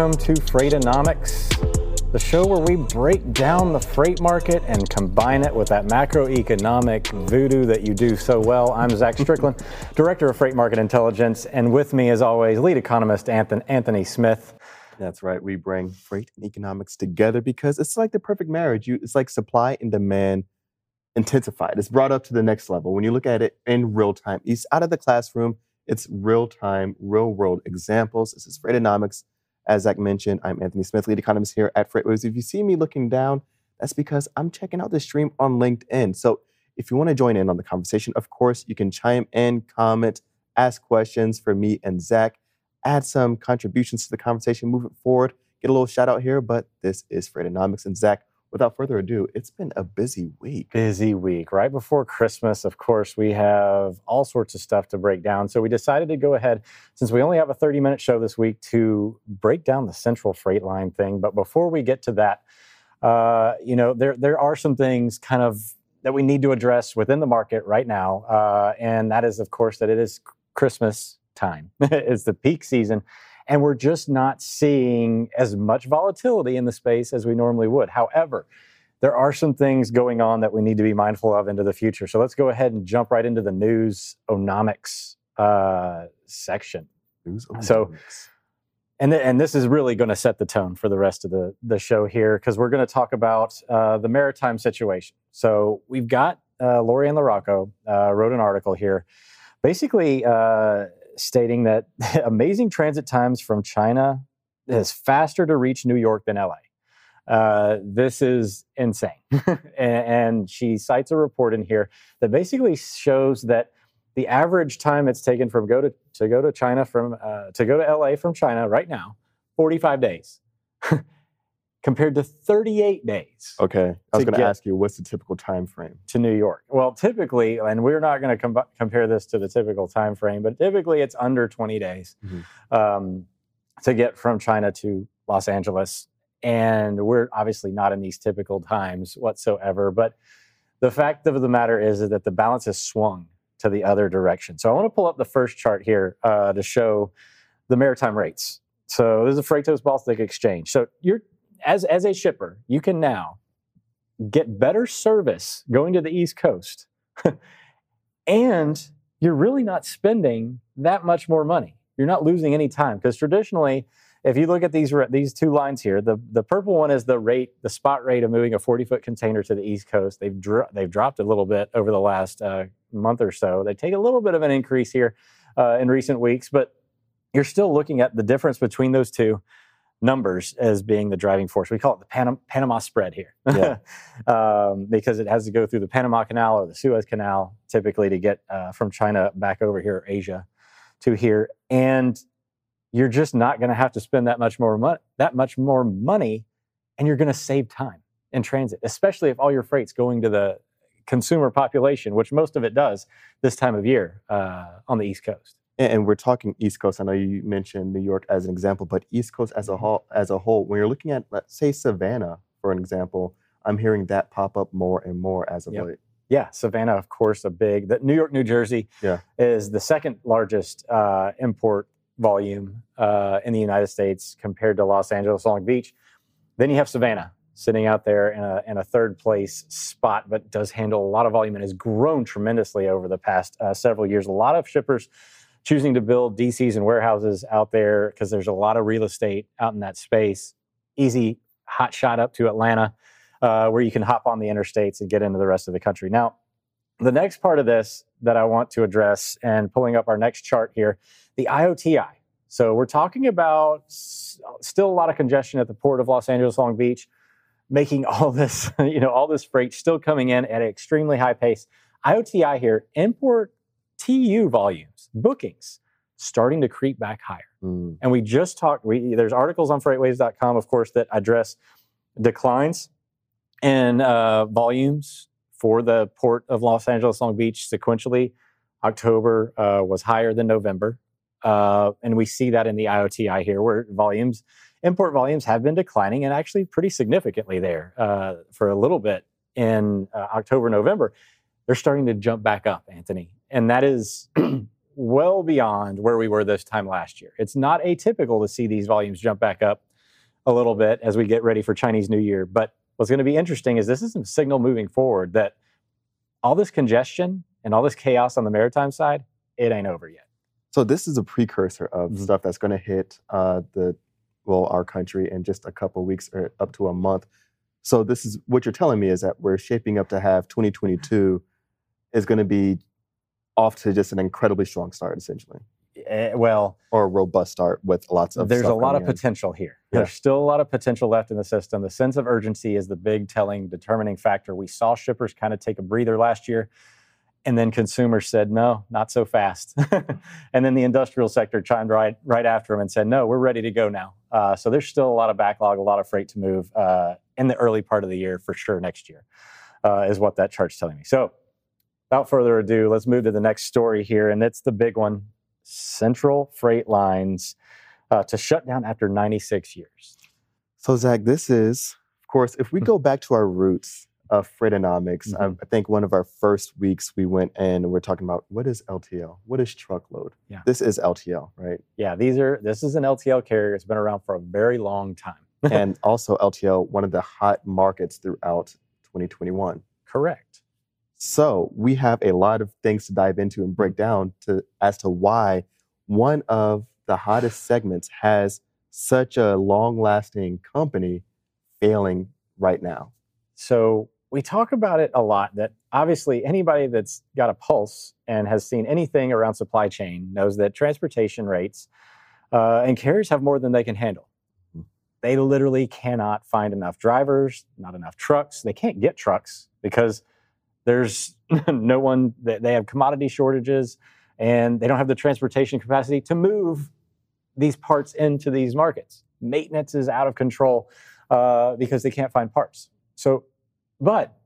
Welcome to Freightonomics, the show where we break down the freight market and combine it with that macroeconomic voodoo that you do so well. I'm Zach Strickland, Director of Freight Market Intelligence, and with me, as always, lead economist Anthony Smith. That's right. We bring freight and economics together because it's like the perfect marriage. You, it's like supply and demand intensified. It's brought up to the next level. When you look at it in real time, it's out of the classroom. It's real time, real world examples. This is Freightonomics. As Zach mentioned, I'm Anthony Smith, lead economist here at FreightWaves. If you see me looking down, that's because I'm checking out the stream on LinkedIn. So if you want to join in on the conversation, of course, you can chime in, comment, ask questions for me and Zach, add some contributions to the conversation, move it forward, get a little shout out here. But this is Freightonomics. And Zach, without further ado, it's been a busy week. Busy week. Right before Christmas, of course, we have all sorts of stuff to break down. So we decided to go ahead, since we only have a 30 minute show this week, to break down the Central Freight Line thing. But before we get to that, uh, you know, there, there are some things kind of that we need to address within the market right now. Uh, and that is, of course, that it is Christmas time, it's the peak season and we're just not seeing as much volatility in the space as we normally would. However, there are some things going on that we need to be mindful of into the future. So let's go ahead and jump right into the news onomics uh, section. News onomics. So, and, th- and this is really going to set the tone for the rest of the, the show here because we're going to talk about uh, the maritime situation. So we've got uh, Lori Ann LaRocco uh, wrote an article here, basically uh, stating that amazing transit times from China is faster to reach New York than LA. Uh, this is insane. and, she cites a report in here that basically shows that the average time it's taken from go to, to go to China from uh, to go to LA from China right now, 45 days. compared to 38 days. Okay. I was going to ask you, what's the typical time frame? To New York. Well, typically, and we're not going to com- compare this to the typical time frame, but typically it's under 20 days mm-hmm. um, to get from China to Los Angeles. And we're obviously not in these typical times whatsoever. But the fact of the matter is, that the balance has swung to the other direction. So I want to pull up the first chart here uh, to show the maritime rates. So this is a Freightos Baltic Exchange. So you're as as a shipper, you can now get better service going to the East Coast, and you're really not spending that much more money. You're not losing any time because traditionally, if you look at these these two lines here, the the purple one is the rate, the spot rate of moving a 40 foot container to the East Coast. They've dro- they've dropped a little bit over the last uh, month or so. They take a little bit of an increase here uh, in recent weeks, but you're still looking at the difference between those two numbers as being the driving force. We call it the Panama, Panama spread here yeah. um, because it has to go through the Panama Canal or the Suez Canal typically to get uh, from China back over here, Asia, to here. And you're just not going to have to spend that much more money, that much more money, and you're going to save time in transit, especially if all your freight's going to the consumer population, which most of it does this time of year uh, on the East Coast and we're talking East Coast. I know you mentioned New York as an example, but East Coast as a mm-hmm. whole, as a whole, when you're looking at, let's say, Savannah, for an example, I'm hearing that pop up more and more as of yep. late. Yeah, Savannah, of course, a big. The New York, New Jersey, yeah. is the second largest uh, import volume uh, in the United States compared to Los Angeles, Long Beach. Then you have Savannah sitting out there in a, in a third place spot, but does handle a lot of volume and has grown tremendously over the past uh, several years. A lot of shippers choosing to build DCs and warehouses out there because there's a lot of real estate out in that space. Easy hot shot up to Atlanta, uh, where you can hop on the interstates and get into the rest of the country. Now, the next part of this that I want to address, and pulling up our next chart here, the IOTI. So we're talking about still a lot of congestion at the port of Los Angeles Long Beach, making all this, you know, all this freight still coming in at an extremely high pace. IOTI here, import TU volumes, bookings, starting to creep back higher. Mm. And we just talked, we, there's articles on freightwaves.com, of course, that address declines in uh, volumes for the port of Los Angeles Long Beach sequentially. October uh, was higher than November. Uh, and we see that in the IOTI here, where volumes, import volumes have been declining and actually pretty significantly there uh, for a little bit in uh, October, November. They're starting to jump back up, Anthony and that is well beyond where we were this time last year. It's not atypical to see these volumes jump back up a little bit as we get ready for Chinese New Year. But what's going to be interesting is this is a signal moving forward that all this congestion and all this chaos on the maritime side, it ain't over yet. So this is a precursor of Mhm. stuff that's going to hit uh, the well our country in just a couple weeks or up to a month. So this is what you're telling me is that we're shaping up to have 2022 is going to be off to just an incredibly strong start, essentially, Eh, well, or a robust start with lots of. there's a lot of in. potential here. Yeah. There's still a lot of potential left in the system. The sense of urgency is the big telling, determining factor. We saw shippers kind of take a breather last year, and then consumers said, "No, not so fast." and then the industrial sector chimed right right after them and said, "No, we're ready to go now." Uh, so there's still a lot of backlog, a lot of freight to move uh, in the early part of the year for sure. Next year uh, is what that chart's telling me. So, without further ado, let's move to the next story here, and it's the big one: Central Freight Lines uh, to shut down after 96 years. So Zach, this is, of course, if Hmm. we go back to our roots of Freightonomics, I, Mhm. I think one of our first weeks we went in and we're talking about what is LTL, what is truckload. Yeah. This is LTL, right? Yeah, these are this is an LTL carrier. It's been around for a very long time. and also LTL, one of the hot markets throughout 2021. Correct. So we have a lot of things to dive into and break down to as to why one of the hottest segments has such a long-lasting company failing right now. So we talk about it a lot that obviously anybody that's got a pulse and has seen anything around supply chain knows that transportation rates uh, and carriers have more than they can handle. Mhm. They literally cannot find enough drivers, not enough trucks. They can't get trucks because there's no one that they have commodity shortages and they don't have the transportation capacity to move these parts into these markets. Maintenance is out of control uh, because they can't find parts. So, but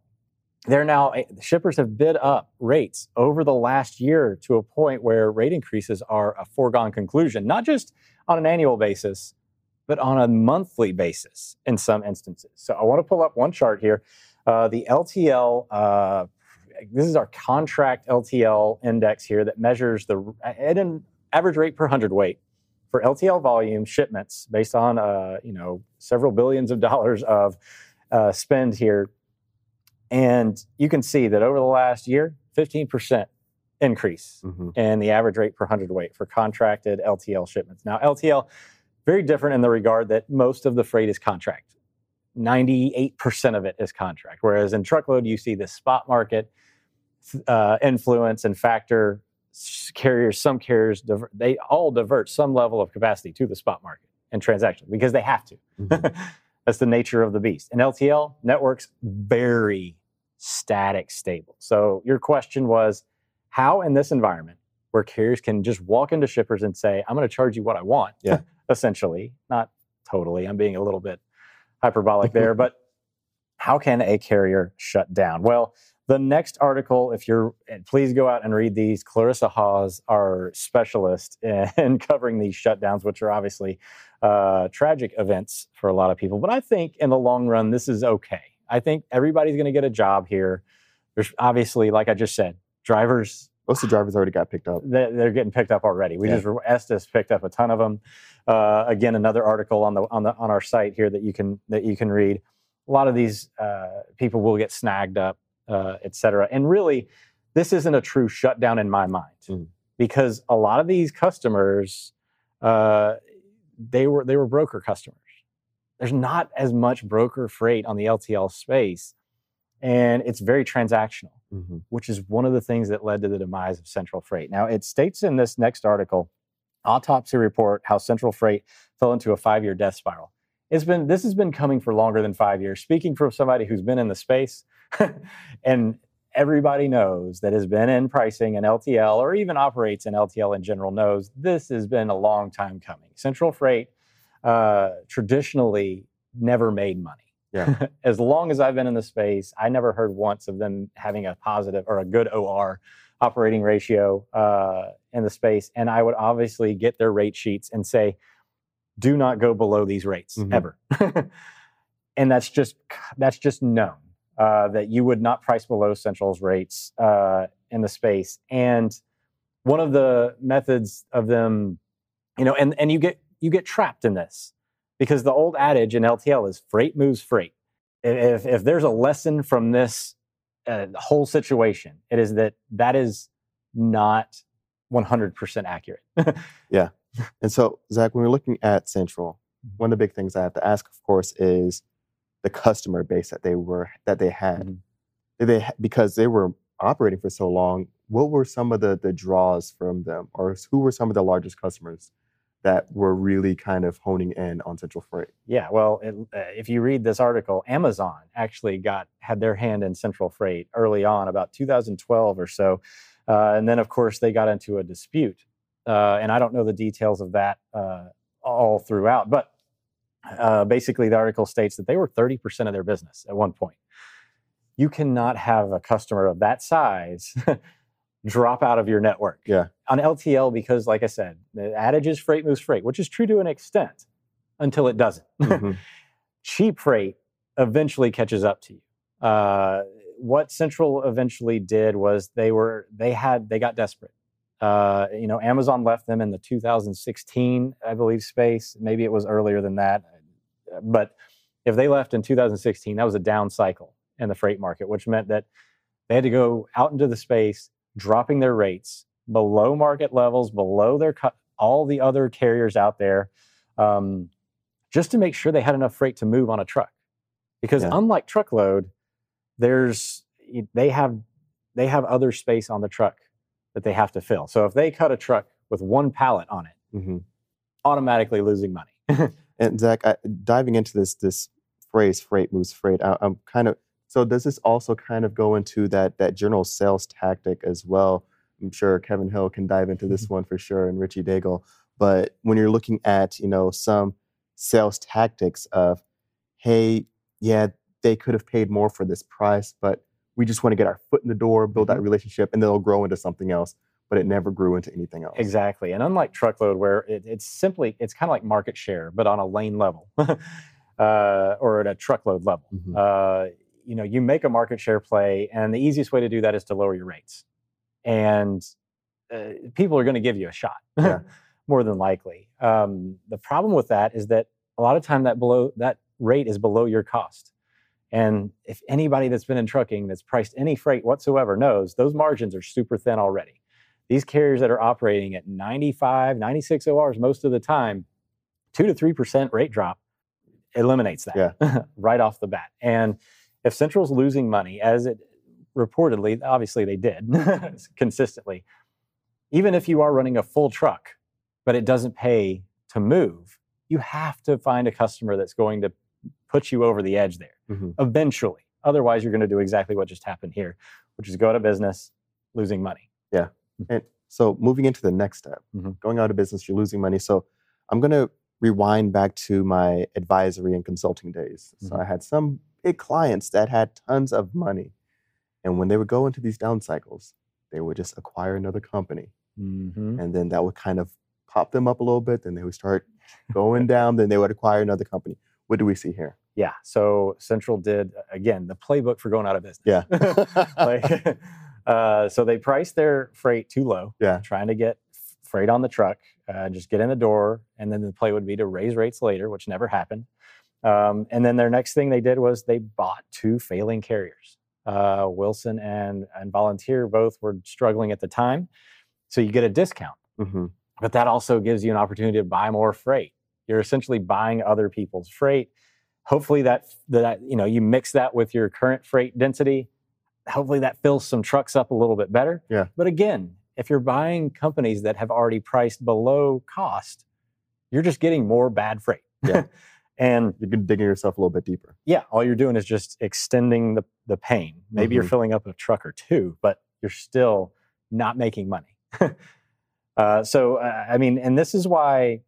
they're now eh, shippers have bid up rates over the last year to a point where rate increases are a foregone conclusion, not just on an annual basis, but on a monthly basis in some instances. So I want to pull up one chart here. Uh, the LTL, uh, this is our contract LTL index here that measures the at an average rate per hundredweight for LTL volume shipments based on uh, you know several billions of dollars of uh, spend here, and you can see that over the last year, 15% increase Mhm. in the average rate per hundredweight for contracted LTL shipments. Now, LTL, very different in the regard that most of the freight is contract. 98% of it is contract. Whereas in truckload, you see the spot market uh, influence and factor carriers, some carriers, diver- they all divert some level of capacity to the spot market and transaction because they have to. Mhm. That's the nature of the beast. And LTL networks very static, stable. So your question was, how in this environment where carriers can just walk into shippers and say, "I'm going to charge you what I want," Yeah. essentially, not totally. I'm being a little bit hyperbolic there, but how can a carrier shut down? Well, the next article, if you're, please go out and read these. Clarissa Hawes, our specialist in covering these shutdowns, which are obviously uh, tragic events for a lot of people. But I think in the long run, this is okay. I think everybody's going to get a job here. There's obviously, like I just said, drivers Most of the drivers already got picked up. they're, getting picked up already. We Yeah. just Estes picked up a ton of them. Uh, again, another article on the on the on our site here that you can that you can read. A lot of these uh, people will get snagged up, uh, et cetera. And really, this isn't a true shutdown in my mind Mm. because a lot of these customers, uh, they were they were broker customers. There's not as much broker freight on the LTL space, and it's very transactional Mhm. which is one of the things that led to the demise of Central Freight. Now, it states in this next article, autopsy report, how Central Freight fell into a five-year death spiral. It's been this has been coming for longer than five years. Speaking from somebody who's been in the space, and everybody knows that has been in pricing and LTL or even operates in LTL in general knows this has been a long time coming. Central Freight uh, traditionally never made money Yeah. as long as I've been in the space, I never heard once of them having a positive or a good OR operating ratio uh, in the space. And I would obviously get their rate sheets and say, do not go below these rates Mhm. ever. and that's just that's just known uh, that you would not price below Central's rates uh, in the space. And one of the methods of them, you know, and, and you get you get trapped in this because the old adage in LTL is freight moves freight. If, if there's a lesson from this uh, whole situation, it is that that is not 100% accurate. yeah. And so, Zach, when we're looking at Central, Mm-hmm. one of the big things I have to ask, of course, is the customer base that they were that they had. Mhm. Did they because they were operating for so long. What were some of the the draws from them, or who were some of the largest customers that were really kind of honing in on Central Freight? Yeah, well, it, uh, if you read this article, Amazon actually got had their hand in Central Freight early on, about 2012 or so, uh, and then of course they got into a dispute, uh, and I don't know the details of that uh, all throughout, but uh, basically the article states that they were 30% of their business at one point. You cannot have a customer of that size drop out of your network. Yeah. On LTL, because like I said, the adage is freight moves freight, which is true to an extent until it doesn't. Mhm. cheap freight eventually catches up to you. Uh, what Central eventually did was they were they had they got desperate. Uh, you know, Amazon left them in the 2016, I believe, space. Maybe it was earlier than that, but if they left in 2016, that was a down cycle in the freight market, which meant that they had to go out into the space, dropping their rates below market levels, below their cut, all the other carriers out there. Um, just to make sure they had enough freight to move on a truck. Because Yeah. unlike truckload, there's they have they have other space on the truck that they have to fill. So if they cut a truck with one pallet on it, Mhm. automatically losing money. And Zach, I, diving into this this phrase "freight moves freight," I, I'm kind of so. Does this also kind of go into that that general sales tactic as well? I'm sure Kevin Hill can dive into this one for sure, and Richie Daigle. But when you're looking at you know some sales tactics of, hey, yeah, they could have paid more for this price, but we just want to get our foot in the door, build that relationship, and then it'll grow into something else. But it never grew into anything else. Exactly. And unlike truckload, where it, it's simply, it's kind of like market share, but on a lane level uh, or at a truckload level. Mhm. Uh, you know, you make a market share play, and the easiest way to do that is to lower your rates. And uh, people are going to give you a shot, Yeah. more than likely. Um, the problem with that is that a lot of time that below that rate is below your cost. And if anybody that's been in trucking that's priced any freight whatsoever knows, those margins are super thin already. These carriers that are operating at 95, 96 ORs most of the time, two to 3% rate drop eliminates that right off the bat. And if Central's losing money, as it reportedly, obviously they did consistently, even if you are running a full truck, but it doesn't pay to move, you have to find a customer that's going to put you over the edge there Mhm. eventually. Otherwise, you're going to do exactly what just happened here, which is go out of business, losing money. Yeah. And so moving into the next step, Mhm. going out of business, you're losing money. So I'm going to rewind back to my advisory and consulting days. So Mhm. I had some big clients that had tons of money. And when they would go into these down cycles, they would just acquire another company. Mm-hmm. And then that would kind of pop them up a little bit. Then they would start going down. Then they would acquire another company. What do we see here? Yeah. So Central did again the playbook for going out of business. Yeah. like, uh, so they priced their freight too low, Yeah. trying to get freight on the truck, uh, just get in the door, and then the play would be to raise rates later, which never happened. Um, and then their next thing they did was they bought two failing carriers. Uh, Wilson and and Volunteer both were struggling at the time, so you get a discount, hmm but that also gives you an opportunity to buy more freight. You're essentially buying other people's freight. Hopefully that that you know you mix that with your current freight density. Hopefully that fills some trucks up a little bit better. Yeah. But again, if you're buying companies that have already priced below cost, you're just getting more bad freight. Yeah. and You're digging yourself a little bit deeper. yeah, all you're doing is just extending the, the pain. Maybe you're Mhm. filling up a truck or two, but you're still not making money. uh, so, uh, I mean, and this is why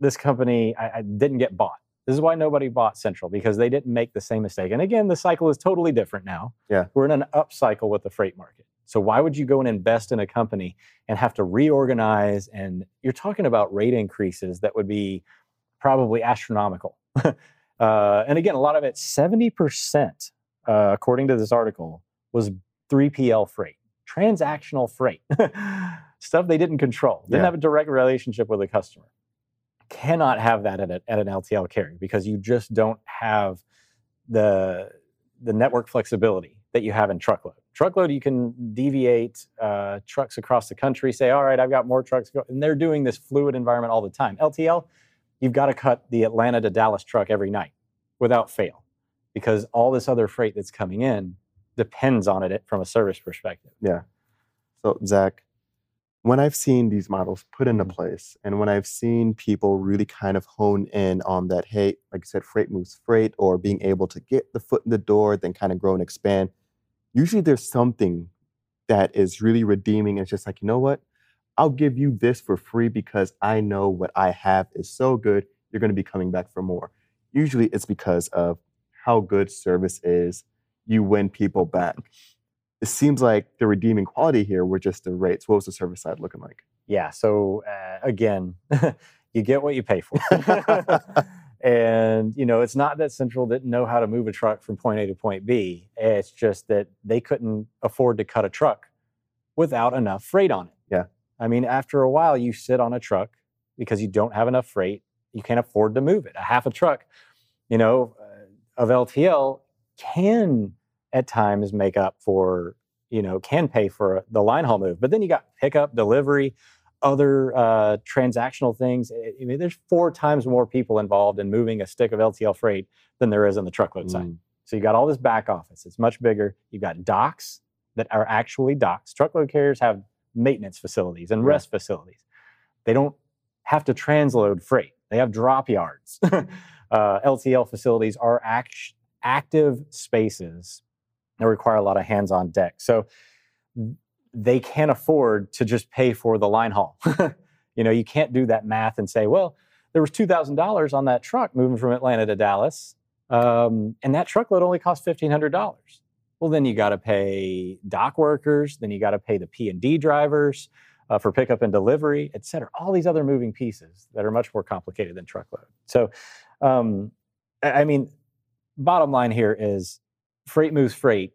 this company I, I didn't get bought. This is why nobody bought Central because they didn't make the same mistake. And again, the cycle is totally different now. Yeah. We're in an up cycle with the freight market. So why would you go and invest in a company and have to reorganize? And you're talking about rate increases that would be probably astronomical. uh, and again, a lot of it, 70%, uh, according to this article, was 3PL freight, transactional freight. stuff they didn't control, didn't Yeah. have a direct relationship with a customer. Cannot have that at, a, at an LTL carrier because you just don't have the the network flexibility that you have in truckload. Truckload, you can deviate uh, trucks across the country, say, all right, I've got more trucks, go, and they're doing this fluid environment all the time. LTL, you've got to cut the Atlanta to Dallas truck every night without fail because all this other freight that's coming in depends on it from a service perspective. Yeah. So, Zach, when I've seen these models put into Mhm. place and when I've seen people really kind of hone in on that, hey, like you said, freight moves freight or being able to get the foot in the door, then kind of grow and expand, usually there's something that is really redeeming. It's just like, you know what? I'll give you this for free because I know what I have is so good, you're going to be coming back for more. Usually it's because of how good service is. You win people back it seems like the redeeming quality here were just the rates. What was the service side looking like? Yeah. So uh, again, you get what you pay for. and you know, it's not that Central didn't know how to move a truck from point A to point B. It's just that they couldn't afford to cut a truck without enough freight on it. I mean, after a while, you sit on a truck because you don't have enough freight. You can't afford to move it. A half a truck, you know, uh, of LTL can at times make up for, you know, can pay for the line haul move. But then you got pickup, delivery, other uh, transactional things. I mean, there's four times more people involved in moving a stick of LTL freight than there is on the truckload side. Mm, So you got all this back office. It's much bigger. You've got docks that are actually docks. Truckload carriers have maintenance facilities and Yeah. rest facilities. They don't have to transload freight. They have drop yards. uh, LTL facilities are act- active spaces that require a lot of hands-on deck. So they can't afford to just pay for the line haul. you know, you can't do that math and say, well, there was two thousand dollars on that truck moving from Atlanta to Dallas, um, and that truckload only cost fifteen hundred dollars. Well, then you got to pay dock workers, then you got to pay the P and D drivers uh, for pickup and delivery, et cetera. All these other moving pieces that are much more complicated than truckload. So, um, I mean, bottom line here is freight moves freight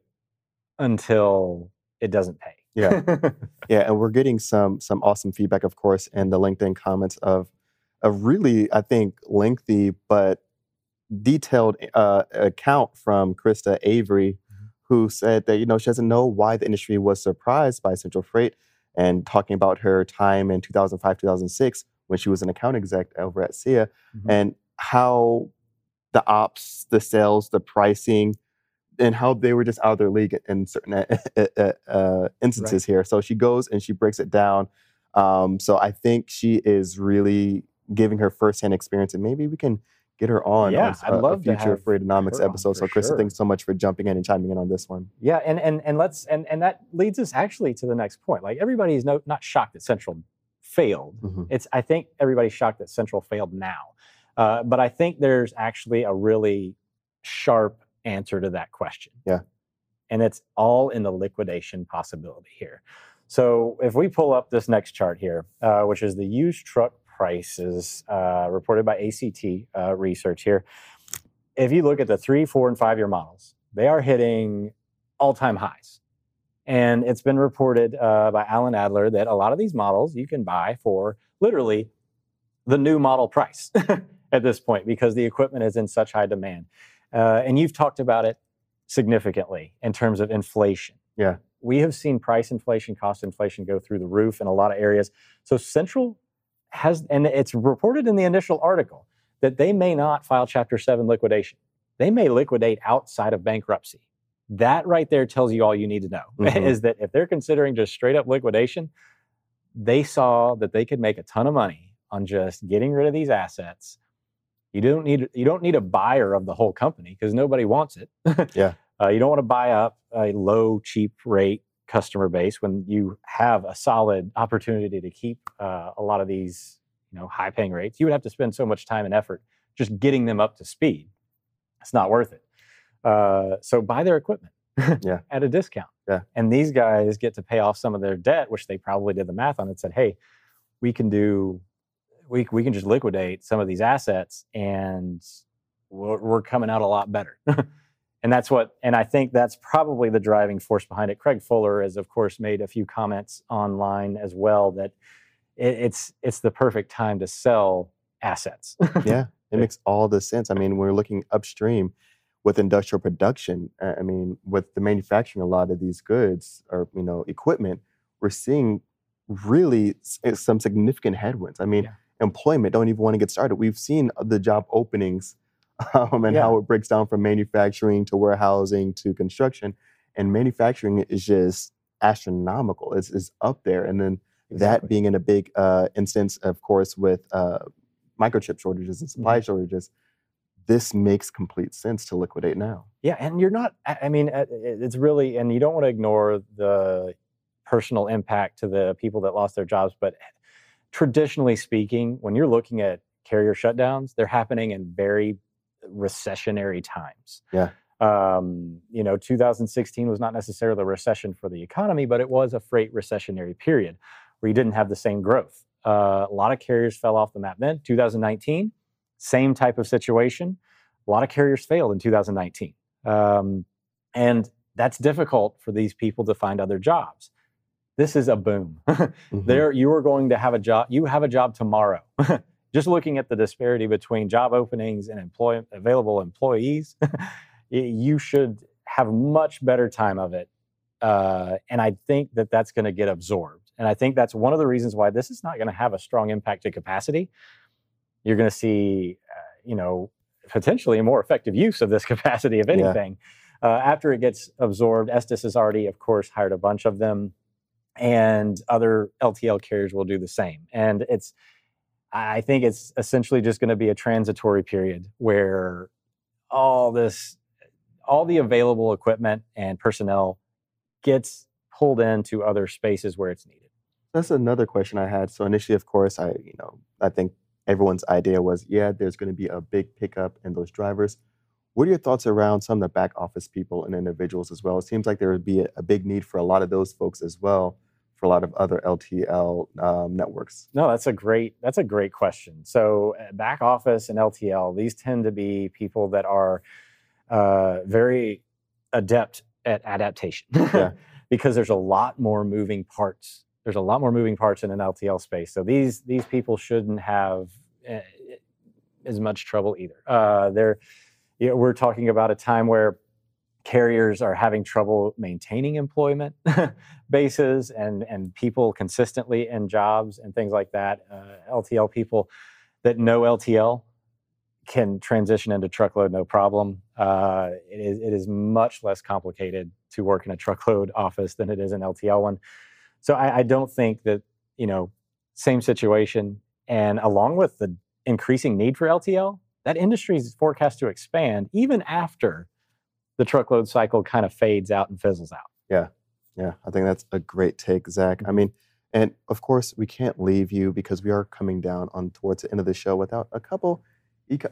until it doesn't pay. Yeah. Yeah, and we're getting some some awesome feedback, of course, in the LinkedIn comments of a really, I think, lengthy but detailed uh, account from Krista Avery, who said that you know she doesn't know why the industry was surprised by Central Freight, and talking about her time in 2005 2006 when she was an account exec over at Saia, Mhm. and how the ops, the sales, the pricing, and how they were just out of their league in certain uh, uh, instances here. So she goes and she breaks it down. Um, so I think she is really giving her firsthand experience, and maybe we can get her on Yeah, on a- love a future her episode. So Krista, sure. thanks so much for jumping in and chiming in on this one. Yeah, and and and let's and and that leads us actually to the next point. Like everybody's no, not shocked that Central failed. Mhm. It's I think everybody's shocked that Central failed now, uh, but I think there's actually a really sharp answer to that question. Yeah. and it's all in the liquidation possibility here. So if we pull up this next chart here, uh, which is the used truck prices uh, reported by ACT uh, research here, if you look at the three, four, and five year models, they are hitting all time highs. And it's been reported uh, by Alan Adler that a lot of these models you can buy for literally the new model price at this point because the equipment is in such high demand. Uh, and you've talked about it significantly in terms of inflation. Yeah. We have seen price inflation, cost inflation go through the roof in a lot of areas. So Central has, and it's reported in the initial article that they may not file Chapter 7 liquidation. They may liquidate outside of bankruptcy. That right there tells you all you need to know Mhm. is that if they're considering just straight up liquidation, they saw that they could make a ton of money on just getting rid of these assets. You don't need you don't need a buyer of the whole company because nobody wants it. Yeah. Uh, you don't want to buy up a low, cheap rate customer base when you have a solid opportunity to keep uh, a lot of these, you know, high-paying rates. You would have to spend so much time and effort just getting them up to speed. It's not worth it. Uh, so buy their equipment Yeah. at a discount. Yeah. And these guys get to pay off some of their debt, which they probably did the math on and said, hey, we can do, we, we can just liquidate some of these assets and we're, we're coming out a lot better. and that's what and i think that's probably the driving force behind it. Craig fuller has of course made a few comments online as well that it, it's it's the perfect time to sell assets. Yeah it makes all the sense. I mean we're looking upstream with industrial production. Uh, i mean with the manufacturing a lot of these goods or you know equipment we're seeing really eh, some significant headwinds. I mean yeah. employment don't even want to get started. We've seen the job openings um, and yeah. how it breaks down from manufacturing to warehousing to construction. And manufacturing is just astronomical. It's, it's up there. And then exactly. that being in a big uh, instance, of course, with uh, microchip shortages and supply mm-hmm. shortages, this makes complete sense to liquidate now. Yeah, and you're not. I mean, uh, it's really, and you don't want to ignore the personal impact to the people that lost their jobs. But traditionally speaking, when you're looking at carrier shutdowns, they're happening in very recessionary times. Yeah. Um, you know, 2016 was not necessarily a recession for the economy, but it was a freight recessionary period where you didn't have the same growth. Uh, a lot of carriers fell off the map then. 2019, same type of situation. A lot of carriers failed in 2019. Um, and that's difficult for these people to find other jobs. This is a boom. mm-hmm. There, you are going to have a job. You have a job tomorrow. just looking at the disparity between job openings and employ- available employees, you should have much better time of it. Uh, and I think that that's going to get absorbed. And I think that's one of the reasons why this is not going to have a strong impact to capacity. You're going to see, uh, you know, potentially a more effective use of this capacity, if anything. Yeah. Uh, after it gets absorbed, Estes has already, of course, hired a bunch of them, and other LTL carriers will do the same. And it's I think it's essentially just going to be a transitory period where all this, all the available equipment and personnel gets pulled into other spaces where it's needed. That's another question I had. So initially, of course, I you know I think everyone's idea was yeah, there's going to be a big pickup in those drivers. What are your thoughts around some of the back office people and individuals as well? It seems like there would be a, a big need for a lot of those folks as well for a lot of other LTL um, networks? No, that's a great that's a great question. So uh, back office and LTL, these tend to be people that are uh, very adept at adaptation. Yeah. because there's a lot more moving parts. There's a lot more moving parts in an LTL space. So these these people shouldn't have uh, as much trouble either. Uh, they're you know, we're talking about a time where carriers are having trouble maintaining employment bases and, and people consistently in jobs and things like that. Uh, LTL people that know LTL can transition into truckload no problem. Uh, it, is, it is much less complicated to work in a truckload office than it is an LTL one. So I, I don't think that, you know, same situation. And along with the increasing need for LTL, that industry is forecast to expand even after the truckload cycle kind of fades out and fizzles out. Yeah. Yeah. I think that's a great take, Zach. I mean, and of course, we can't leave you because we are coming down on towards the end of the show without a couple.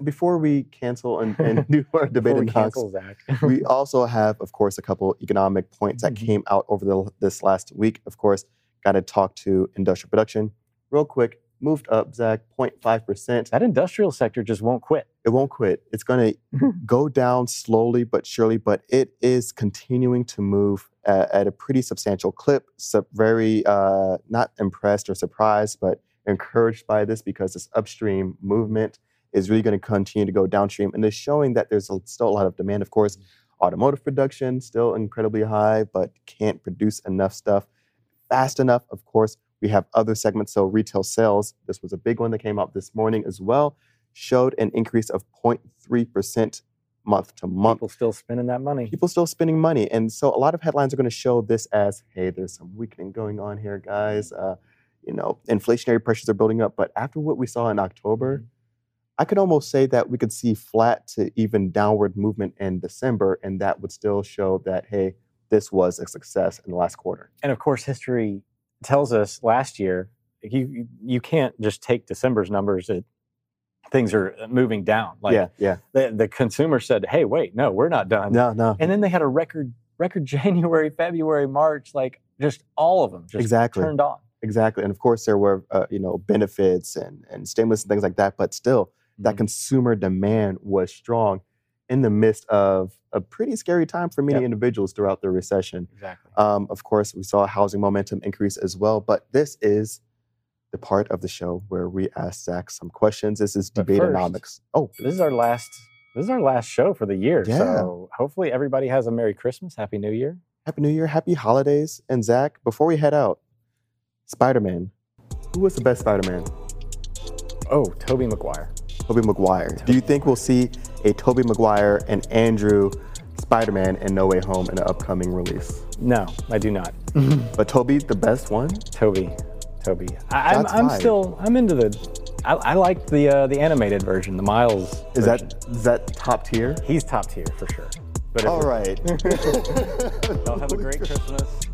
Before we cancel and, and do our debate and cancel, Zach. we also have, of course, a couple economic points that mm-hmm. came out over the, this last week. Of course, got to talk to industrial production real quick moved up, Zach, 0.5%. That industrial sector just won't quit. It won't quit. It's going to go down slowly but surely, but it is continuing to move at, at a pretty substantial clip. So very uh, not impressed or surprised, but encouraged by this because this upstream movement is really going to continue to go downstream and it's showing that there's still a lot of demand. Of course, automotive production still incredibly high, but can't produce enough stuff fast enough. Of course, we have other segments. So retail sales, this was a big one that came out this morning as well, showed an increase of 0.3% month to month. People still spending that money. People still spending money. And so a lot of headlines are going to show this as, hey, there's some weakening going on here, guys. Uh, you know, inflationary pressures are building up. But after what we saw in October, mm-hmm. I could almost say that we could see flat to even downward movement in December, and that would still show that, hey, this was a success in the last quarter. And of course, history tells us last year you you can't just take December's numbers that things are moving down. Like yeah, yeah. The, the consumer said, "Hey, wait, no, we're not done." No, no. And then they had a record record January, February, March, like just all of them just exactly turned on. Exactly, and of course there were uh, you know benefits and and stimulus and things like that, but still mm-hmm. that consumer demand was strong. In the midst of a pretty scary time for many Yep. individuals throughout the recession. Exactly. Um, of course, we saw housing momentum increase as well, but this is the part of the show where we ask Zach some questions. This is But Debateonomics. Oh, this is our last. This is our last show for the year. Yeah. So hopefully everybody has a Merry Christmas, Happy New Year. Happy New Year, Happy Holidays. And Zach, before we head out, Spider Man. Who was the best Spider Man? Oh, Tobey Maguire. Tobey Maguire. Do you think we'll see a Tobey Maguire and Andrew Spider Man in No Way Home in an upcoming release? No, I do not. But Tobey, the best one? Tobey, Tobey. I, I'm, I'm still. I'm into the. I, I like the uh, the animated version, the Miles. Is version. that is that top tier? He's top tier for sure. But All. Y'all have a great Christmas,